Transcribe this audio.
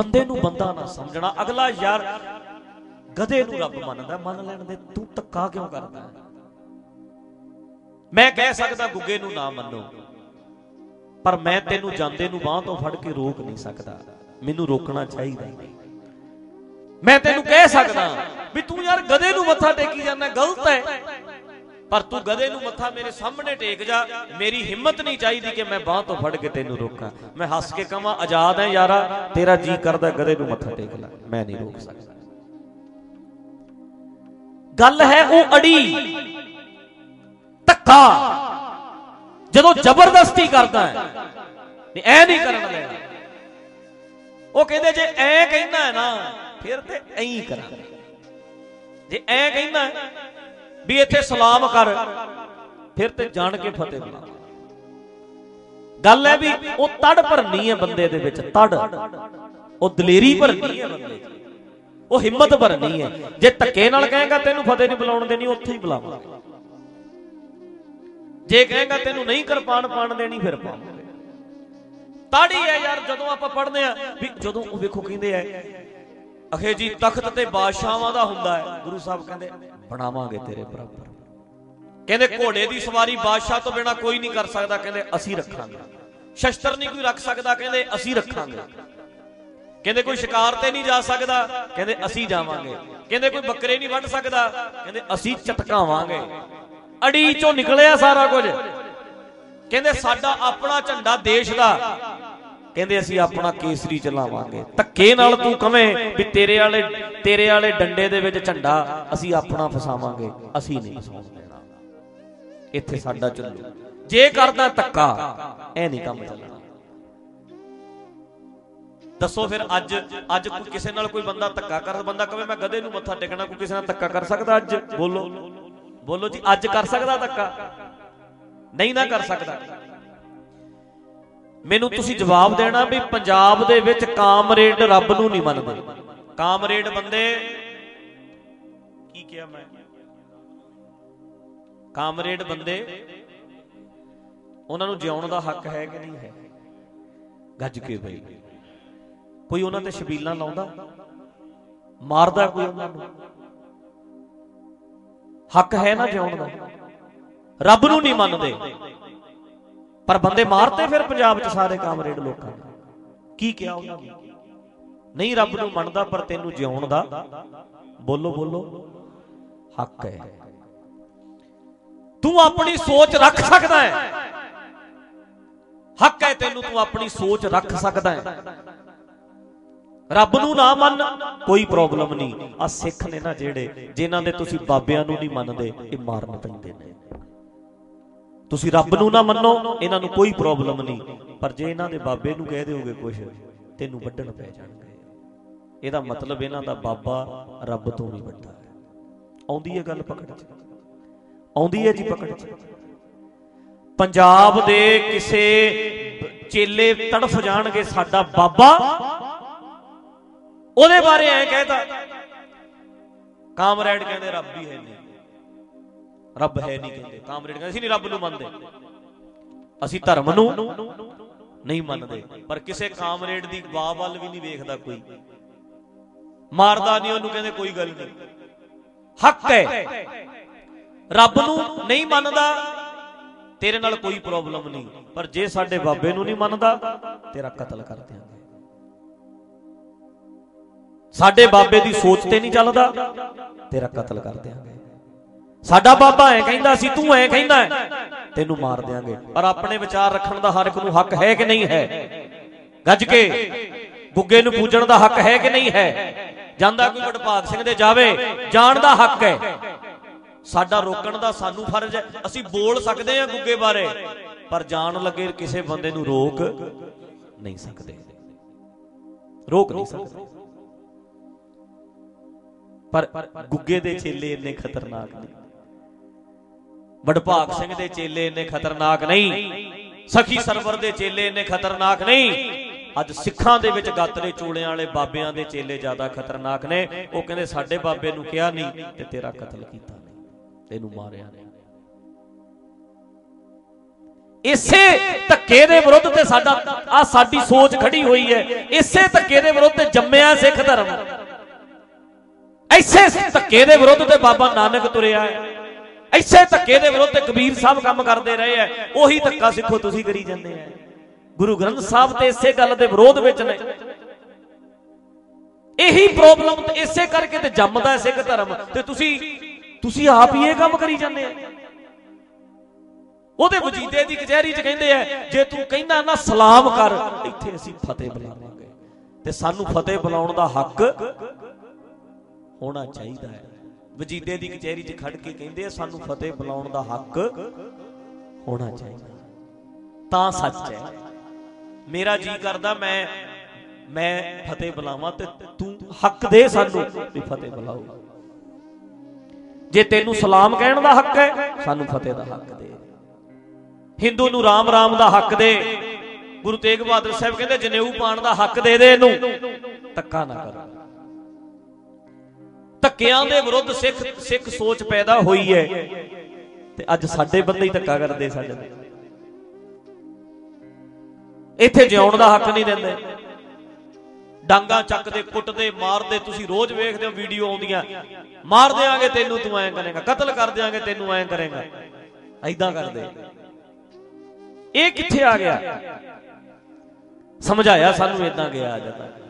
ਬੰਦੇ ਨੂੰ ਬੰਦਾ ਨਾ ਸਮਝਣਾ। ਅਗਲਾ ਯਾਰ ਗਧੇ ਨੂੰ ਰੱਬ ਮੰਨਦਾ, ਮੰਨ ਲੈਣ ਦੇ, ਤੂੰ ਧੱਕਾ ਕਿਉਂ ਕਰਦਾ? ਮੈਂ ਕਹਿ ਸਕਦਾ ਗੁੱਗੇ ਨੂੰ ਨਾ ਮੰਨੋ, ਪਰ ਮੈਂ ਤੈਨੂੰ ਜਾਂਦੇ ਨੂੰ ਬਾਹ ਤੋਂ ਫੜ ਕੇ ਰੋਕ ਨਹੀਂ ਸਕਦਾ। ਮੈਨੂੰ ਰੋਕਣਾ ਚਾਹੀਦਾ ਮੈਂ ਤੈਨੂੰ ਕਹਿ ਸਕਦਾ ਵੀ ਤੂੰ ਯਾਰ ਗਧੇ ਨੂੰ ਮੱਥਾ ਟੇਕੀ ਜਾਂਦਾ, ਗਲਤ ਹੈ। ਪਰ ਤੂੰ ਗਧੇ ਨੂੰ ਮੱਥਾ ਮੇਰੇ ਸਾਹਮਣੇ ਟੇਕ ਜਾ। ਮੇਰੀ ਹਿੰਮਤ ਨਹੀਂ ਚਾਹੀਦੀ ਕਿ ਮੈਂ ਬਾਹ ਤੋਂ ਫੜ ਕੇ ਤੈਨੂੰ ਰੋਕਾਂ। ਮੈਂ ਹੱਸ ਕੇ ਕਹਾਂ, ਆਜ਼ਾਦ ਹੈ ਯਾਰਾ, ਤੇਰਾ ਜੀ ਕਰਦਾ ਗਧੇ ਨੂੰ ਮੱਥਾ ਟੇਕ ਲੈ। ਮੈਂ ਨਹੀਂ ਰੋਕ ਸਕਦਾ। ਗੱਲ ਹੈ ਉਹ ਅੜੀ, ਧੱਕਾ, ਜਦੋਂ ਜ਼ਬਰਦਸਤੀ ਕਰਦਾ ਹੈ। ਨਹੀਂ, ਐ ਨਹੀਂ ਕਰਨ ਦੇਣਾ। ਉਹ ਕਹਿੰਦੇ, ਜੇ ਐ ਕਹਿੰਦਾ ਹੈ ਨਾ, ਫਿਰ ਤੇ ਐਂ ਹੀ ਕਰਾਂਗੇ। ਜੇ ਐ ਕਹਿੰਦਾ ਵੀ ਇੱਥੇ ਸਲਾਮ ਕਰ। ਫਿਰ ਤੇ ਜਾਣ ਕੇ ਫਤਿਹ ਬੁਲਾ ਗੱਲ ਹੈ ਵੀ ਉਹ ਤੜ ਭਰਨੀ ਹੈ ਬੰਦੇ ਦੇ ਵਿੱਚ, ਤੜ। ਉਹ ਦਲੇਰੀ ਭਰਨੀ ਹੈ ਬੰਦੇ 'ਚ ਉਹ ਹਿੰਮਤ ਭਰਨੀ ਹੈ। ਜੇ ਧੱਕੇ ਨਾਲ ਕਹੇਗਾ ਤੈਨੂੰ ਫਤਿਹ ਨਹੀਂ ਬੁਲਾਉਣ ਦੇਣੀ, ਉੱਥੇ ਹੀ ਬੁਲਾਵਾਂਗੇ। ਜੇ ਕਹੇਗਾ ਤੈਨੂੰ ਨਹੀਂ ਕਿਰਪਾਨ ਪਾਣ ਦੇਣੀ, ਫਿਰ ਪਾਵਾਂਗੇ। ਤਾੜੀ ਹੈ ਯਾਰ, ਜਦੋਂ ਆਪਾਂ ਪੜ੍ਹਦੇ ਆ ਵੀ ਜਦੋਂ ਉਹ ਵੇਖੋ ਕਹਿੰਦੇ ਆ ਅਖੇ ਜੀ, ਤਖਤ ਤੇ ਬਾਦਸ਼ਾਹਾਂ ਦਾ ਹੁੰਦਾ ਹੈ। ਗੁਰੂ ਸਾਹਿਬ ਕਹਿੰਦੇ, ਬਣਾਵਾਂਗੇ ਤੇਰੇ ਬਰਾਬਰ ਕਹਿੰਦੇ, ਘੋੜੇ ਦੀ ਸਵਾਰੀ ਬਾਦਸ਼ਾਹ ਤੋਂ ਬਿਨਾ ਕੋਈ ਨਹੀਂ ਕਰ ਸਕਦਾ। ਕਹਿੰਦੇ, ਅਸੀਂ ਰੱਖਾਂਗੇ। ਸ਼ਸਤਰ ਨਹੀਂ ਕੋਈ ਰੱਖ ਸਕਦਾ। ਕਹਿੰਦੇ, ਅਸੀਂ ਰੱਖਾਂਗੇ। ਕਹਿੰਦੇ, ਕੋਈ ਸ਼ਿਕਾਰ ਤੇ ਨਹੀਂ ਜਾ ਸਕਦਾ। ਕਹਿੰਦੇ, ਅਸੀਂ ਜਾਵਾਂਗੇ। ਕਹਿੰਦੇ, ਕੋਈ ਬੱਕਰੇ ਨਹੀਂ ਵੱਢ ਸਕਦਾ। ਕਹਿੰਦੇ, ਅਸੀਂ ਚਟਕਾਵਾਂਗੇ ਅੜੀ ਚੋਂ ਨਿਕਲਿਆ ਸਾਰਾ ਕੁਝ। ਕਹਿੰਦੇ, ਸਾਡਾ ਆਪਣਾ ਝੰਡਾ ਦੇਸ਼ ਦਾ ਕਹਿੰਦੇ ਅਸੀਂ ਆਪਣਾ ਕੇਸਰੀ ਚਲਾਵਾਂਗੇ। ਧੱਕੇ ਨਾਲ ਤੂੰ ਕਵੇਂ ਵੀ ਤੇਰੇ ਵਾਲੇ ਤੇਰੇ ਵਾਲੇ ਡੰਡੇ ਦੇ ਵਿੱਚ ਝੰਡਾ ਅਸੀਂ ਆਪਣਾ ਫਸਾਵਾਂਗੇ, ਅਸੀਂ ਨਹੀਂ ਫਸਾਉਣ। ਦੇਣਾ ਇੱਥੇ ਸਾਡਾ ਚੱਲੂ। ਜੇ ਕਰਦਾ ਧੱਕਾ, ਐ ਨਹੀਂ ਕੰਮ ਚੱਲਣਾ। ਦੱਸੋ ਫਿਰ ਅੱਜ ਅੱਜ ਕੋਈ ਕਿਸੇ ਨਾਲ ਕੋਈ ਬੰਦਾ ਧੱਕਾ ਕਰ, ਬੰਦਾ ਕਵੇ ਮੈਂ ਗਧੇ ਨੂੰ ਮੱਥਾ ਟੇਕਣਾ, ਕੋਈ ਕਿਸੇ ਨਾਲ ਧੱਕਾ ਕਰ ਸਕਦਾ ਅੱਜ? ਬੋਲੋ। ਬੋਲੋ ਜੀ, ਅੱਜ ਕਰ ਸਕਦਾ ਧੱਕਾ? ਨਹੀਂ ਨਾ ਕਰ ਸਕਦਾ। ਮੈਨੂੰ ਤੁਸੀਂ ਜਵਾਬ ਦੇਣਾ ਵੀ ਪੰਜਾਬ ਦੇ ਵਿੱਚ ਕਾਮਰੇਡ ਰੱਬ ਨੂੰ ਨਹੀਂ ਮੰਨਦੇ। ਕਾਮਰੇਡ ਬੰਦੇ, ਕੀ ਕਿਹਾ ਮੈਂ? ਕਾਮਰੇਡ ਬੰਦੇ, ਉਹਨਾਂ ਨੂੰ ਜਿਉਣ ਦਾ ਹੱਕ ਹੈ ਕਿ ਨਹੀਂ ਹੈ? ਗੱਜ ਕੇ ਬਈ। ਕੋਈ ਉਹਨਾਂ ਤੇ ਸ਼ਬੀਲਾਂ ਲਾਉਂਦਾ? ਮਾਰਦਾ ਕੋਈ ਉਹਨਾਂ ਨੂੰ? ਹੱਕ ਹੈ ਨਾ ਜਿਉਣ ਦਾ? ਰੱਬ ਨੂੰ ਨਹੀਂ ਮੰਨਦੇ। ਪਰ ਬੰਦੇ ਮਾਰਤੇ ਫਿਰ ਪੰਜਾਬ 'ਚ ਸਾਰੇ ਕਾਮਰੇਡ ਲੋਕਾਂ ਨੇ। ਕੀ ਕਿਹਾ ਉਹਨਾਂ ਨੇ? ਨਹੀਂ, ਰੱਬ ਨੂੰ ਮੰਨਦਾ, ਪਰ ਤੈਨੂੰ ਜਿਉਣ ਦਾ। ਬੋਲੋ ਬੋਲੋ। ਹੱਕ ਹੈ। ਤੂੰ ਆਪਣੀ ਸੋਚ ਰੱਖ ਸਕਦਾ ਹੈ। ਹੱਕ ਹੈ ਤੈਨੂੰ, ਤੂੰ ਆਪਣੀ ਸੋਚ ਰੱਖ ਸਕਦਾ ਹੈ। ਰੱਬ ਨੂੰ ਨਾ ਮੰਨ, ਕੋਈ ਪ੍ਰੋਬਲਮ ਨਹੀਂ। ਆ ਸਿੱਖ ਨੇ ਨਾ ਜਿਹੜੇ, ਜਿਨ੍ਹਾਂ ਦੇ ਤੁਸੀਂ ਬਾਬਿਆਂ ਨੂੰ ਨਹੀਂ ਮੰਨਦੇ, ਇਹ ਮਾਰਨ ਪੈਂਦੇ ਨੇ। ਤੁਸੀਂ ਰੱਬ ਨੂੰ ਨਾ ਮੰਨੋ, ਇਹਨਾਂ ਨੂੰ ਕੋਈ ਪ੍ਰੋਬਲਮ ਨਹੀਂ। ਪਰ ਜੇ ਇਹਨਾਂ ਦੇ ਬਾਬੇ ਨੂੰ ਕਹਿ ਦਿਓਗੇ ਕੁਝ ਤੈਨੂੰ ਵੱਢਣ ਪੈ ਜਾਣਗੇ। ਇਹਦਾ ਮਤਲਬ ਇਹਨਾਂ ਦਾ ਬਾਬਾ ਰੱਬ ਤੋਂ ਵੀ ਵੱਡਾ ਹੈ। ਆਉਂਦੀ ਹੈ ਗੱਲ ਪਕੜ ਚ? ਆਉਂਦੀ ਹੈ ਜੀ ਪਕੜ ਚ? ਪੰਜਾਬ ਦੇ ਕਿਸੇ ਚੇਲੇ ਤੜਫ ਜਾਣਗੇ ਸਾਡਾ ਬਾਬਾ? ਉਹਦੇ ਬਾਰੇ ਐ ਕਹਿਤਾ। ਕਾਮਰੇਡ ਕਹਿੰਦੇ ਰੱਬ ਹੀ ਹੈ ਨਹੀਂ ਰੱਬ ਹੈ ਨਹੀਂ ਕਹਿੰਦੇ। ਕਾਮਰੇਡ ਕਹਿੰਦੇ, ਅਸੀਂ ਨਹੀਂ ਰੱਬ ਨੂੰ ਮੰਨਦੇ। ਅਸੀਂ ਧਰਮ ਨੂੰ ਨਹੀਂ ਮੰਨਦੇ। ਪਰ ਕਿਸੇ ਕਾਮਰੇਡ ਦੀ ਗਵਾ ਵੱਲ ਵੀ ਨਹੀਂ ਵੇਖਦਾ ਕੋਈ। ਮਾਰਦਾ ਨਹੀਂ, ਉਹਨੂੰ ਕਹਿੰਦੇ ਕੋਈ ਗੱਲ ਨਹੀਂ। ਹੱਕ ਹੈ। ਰੱਬ ਨੂੰ ਨਹੀਂ ਮੰਨਦਾ, ਤੇਰੇ ਨਾਲ ਕੋਈ ਪ੍ਰੋਬਲਮ ਨਹੀਂ। ਪਰ ਜੇ ਸਾਡੇ ਬਾਬੇ ਨੂੰ ਨਹੀਂ ਮੰਨਦਾ, ਤੇਰਾ ਕਤਲ ਕਰ ਦਿਆਂਗੇ। ਸਾਡੇ ਬਾਬੇ ਦੀ ਸੋਚ ਤੇ ਨਹੀਂ ਚੱਲਦਾ, ਤੇਰਾ ਕਤਲ ਕਰ ਦਿਆਂਗੇ। ਸਾਡਾ ਬਾਬਾ ਐ ਕਹਿੰਦਾ ਸੀ, ਤੂੰ ਐ ਕਹਿੰਦਾ ਤੈਨੂੰ ਮਾਰ ਦਿਆਂਗੇ। ਪਰ ਆਪਣੇ ਵਿਚਾਰ ਰੱਖਣ ਦਾ ਹਰ ਇੱਕ ਨੂੰ ਹੱਕ ਹੈ ਕਿ ਨਹੀਂ ਹੈ? ਗੱਜ ਕੇ, ਗੁੱਗੇ ਨੂੰ ਪੂਜਣ ਦਾ ਹੱਕ ਹੈ ਕਿ ਨਹੀਂ ਹੈ? ਜਾਂਦਾ ਕੋਈ ਵਡਭਾਗ ਸਿੰਘ ਦੇ ਜਾਵੇ, ਜਾਣ ਦਾ ਹੱਕ ਹੈ। ਸਾਡਾ ਰੋਕਣ ਦਾ ਸਾਨੂੰ ਫਰਜ਼ ਹੈ। ਅਸੀਂ ਬੋਲ ਸਕਦੇ ਹਾਂ ਗੁੱਗੇ ਬਾਰੇ, ਪਰ ਜਾਣ ਲੱਗੇ ਕਿਸੇ ਬੰਦੇ ਨੂੰ ਰੋਕ ਨਹੀਂ ਸਕਦੇ। ਰੋਕ ਨਹੀਂ ਸਕਦੇ। ਪਰ ਗੁੱਗੇ ਦੇ ਚੇਲੇ ਇੰਨੇ ਖਤਰਨਾਕ ਨਹੀਂ ਵਡਭਾਗ ਸਿੰਘ ਦੇ ਚੇਲੇ ਇੰਨੇ ਖਤਰਨਾਕ ਨਹੀਂ, ਸਖੀ ਸਰਵਰ ਦੇ ਚੇਲੇ ਇੰਨੇ ਖਤਰਨਾਕ ਨਹੀਂ। ਅੱਜ ਸਿੱਖਾਂ ਦੇ ਵਿੱਚ ਗੱਤਰੇ ਚੂੜਿਆਂ ਵਾਲੇ ਬਾਬਿਆਂ ਦੇ ਚੇਲੇ ਜ਼ਿਆਦਾ ਖਤਰਨਾਕ ਨੇ। ਉਹ ਕਹਿੰਦੇ, ਸਾਡੇ ਬਾਬੇ ਨੂੰ ਕਿਹਾ ਨਹੀਂ ਤੇ ਤੇਰਾ ਕਤਲ ਕੀਤਾ ਨਹੀਂ ਤੈਨੂੰ ਮਾਰਿਆ ਨਹੀਂ ਇਸੇ ਧੱਕੇ ਦੇ ਵਿਰੁੱਧ ਤੇ ਸਾਡਾ ਆ ਸਾਡੀ ਸੋਚ ਖੜੀ ਹੋਈ ਹੈ। ਇਸੇ ਧੱਕੇ ਦੇ ਵਿਰੁੱਧ ਤੇ ਜੰਮਿਆ ਸਿੱਖ ਧਰਮ। ਐਸੇ ਧੱਕੇ ਦੇ ਵਿਰੁੱਧ ਤੇ ਬਾਬਾ ਨਾਨਕ ਤੁਰਿਆ ਹੈ। ਐਸੇ ਧੱਕੇ ਦੇ ਵਿਰੁੱਧ ਤੇ ਕਬੀਰ ਸਾਹਿਬ ਕੰਮ ਕਰਦੇ ਰਹੇ ਐ। ਉਹੀ ਧੱਕਾ ਸਿੱਖੋ, ਤੁਸੀਂ ਕਰੀ ਜਾਂਦੇ ਐ। ਗੁਰੂ ਗ੍ਰੰਥ ਸਾਹਿਬ ਤੇ ਇਸੇ ਗੱਲ ਦੇ ਵਿਰੋਧ ਵਿੱਚ ਨੇ। ਇਹੀ ਪ੍ਰੋਬਲਮ ਤੇ ਇਸੇ ਕਰਕੇ ਤੇ ਜੰਮਦਾ ਹੈ ਸਿੱਖ ਧਰਮ। ਤੇ ਤੁਸੀਂ ਤੁਸੀਂ ਆਪ ਹੀ ਇਹ ਕੰਮ ਕਰੀ ਜਾਂਦੇ ਆ ਉਹਦੇ ਵਜੀਦੇ ਦੀ ਕਚਹਿਰੀ 'ਚ ਕਹਿੰਦੇ ਆ ਜੇ ਤੂੰ ਕਹਿੰਦਾ ਨਾ ਸਲਾਮ ਕਰ, ਇੱਥੇ ਅਸੀਂ ਫਤਿਹ ਬੁਲਾਵਾਂਗੇ। ਤੇ ਸਾਨੂੰ ਫਤਿਹ ਬੁਲਾਉਣ ਦਾ ਹੱਕ ਹੋਣਾ ਚਾਹੀਦਾ ਹੈ ਵਜੀਦੇ ਦੀ ਕਚਹਿਰੀ 'ਚ ਖੜ ਕੇ ਕਹਿੰਦੇ ਆ, ਸਾਨੂੰ ਫਤਿਹ ਬੁਲਾਉਣ ਦਾ ਹੱਕ ਹੋਣਾ ਚਾਹੀਦਾ ਤਾਂ ਸੱਚ ਹੈ। ਮੇਰਾ ਜੀ ਕਰਦਾ, ਮੈਂ ਮੈਂ ਫਤਿਹ ਬੁਲਾਵਾਂ ਤੇ ਤੂੰ ਹੱਕ ਦੇ ਸਾਨੂੰ ਵੀ ਫਤਿਹ ਬੁਲਾਓ। ਜੇ ਤੈਨੂੰ ਸਲਾਮ ਕਹਿਣ ਦਾ ਹੱਕ ਹੈ, ਸਾਨੂੰ ਫਤਿਹ ਦਾ ਹੱਕ ਦੇ। ਹਿੰਦੂ ਨੂੰ ਰਾਮ ਰਾਮ ਦਾ ਹੱਕ ਦੇ। ਗੁਰੂ ਤੇਗ ਬਹਾਦਰ ਸਾਹਿਬ ਕਹਿੰਦੇ, ਜਨੇਊ ਪਾਣ ਦਾ ਹੱਕ ਦੇ ਦੇ ਇਹਨੂੰ। ਧੱਕਾ ਨਾ ਕਰ। ਧੱਕਿਆਂ ਦੇ ਵਿਰੁੱਧ ਸਿੱਖ ਸਿੱਖ ਸੋਚ ਪੈਦਾ ਹੋਈ ਹੈ। ਤੇ ਅੱਜ ਸਾਡੇ ਬੰਦੇ ਹੀ ਧੱਕਾ ਕਰਦੇ ਸਾਡੇ ਨਾਲ। ਇੱਥੇ ਜਿਉਣ ਦਾ ਹੱਕ ਨਹੀਂ ਦਿੰਦੇ। ਡਾਂਗਾ ਚੱਕਦੇ, ਕੁੱਟਦੇ, ਮਾਰਦੇ, ਤੁਸੀਂ ਰੋਜ਼ ਵੇਖਦੇ ਹੋ ਵੀਡੀਓ ਆਉਂਦੀਆਂ। ਮਾਰ ਦੇਾਂਗੇ ਤੈਨੂੰ, ਤੂੰ ਐਂ ਕਰੇਗਾ। ਕਤਲ ਕਰ ਦੇਾਂਗੇ ਤੈਨੂੰ, ਐਂ ਕਰੇਗਾ। ਐਦਾਂ ਕਰਦੇ। ਇਹ ਕਿੱਥੇ ਆ ਗਿਆ? ਸਮਝਾਇਆ ਸਾਨੂੰ ਇਦਾਂ ਗਿਆ ਅੱਜ ਤੱਕ।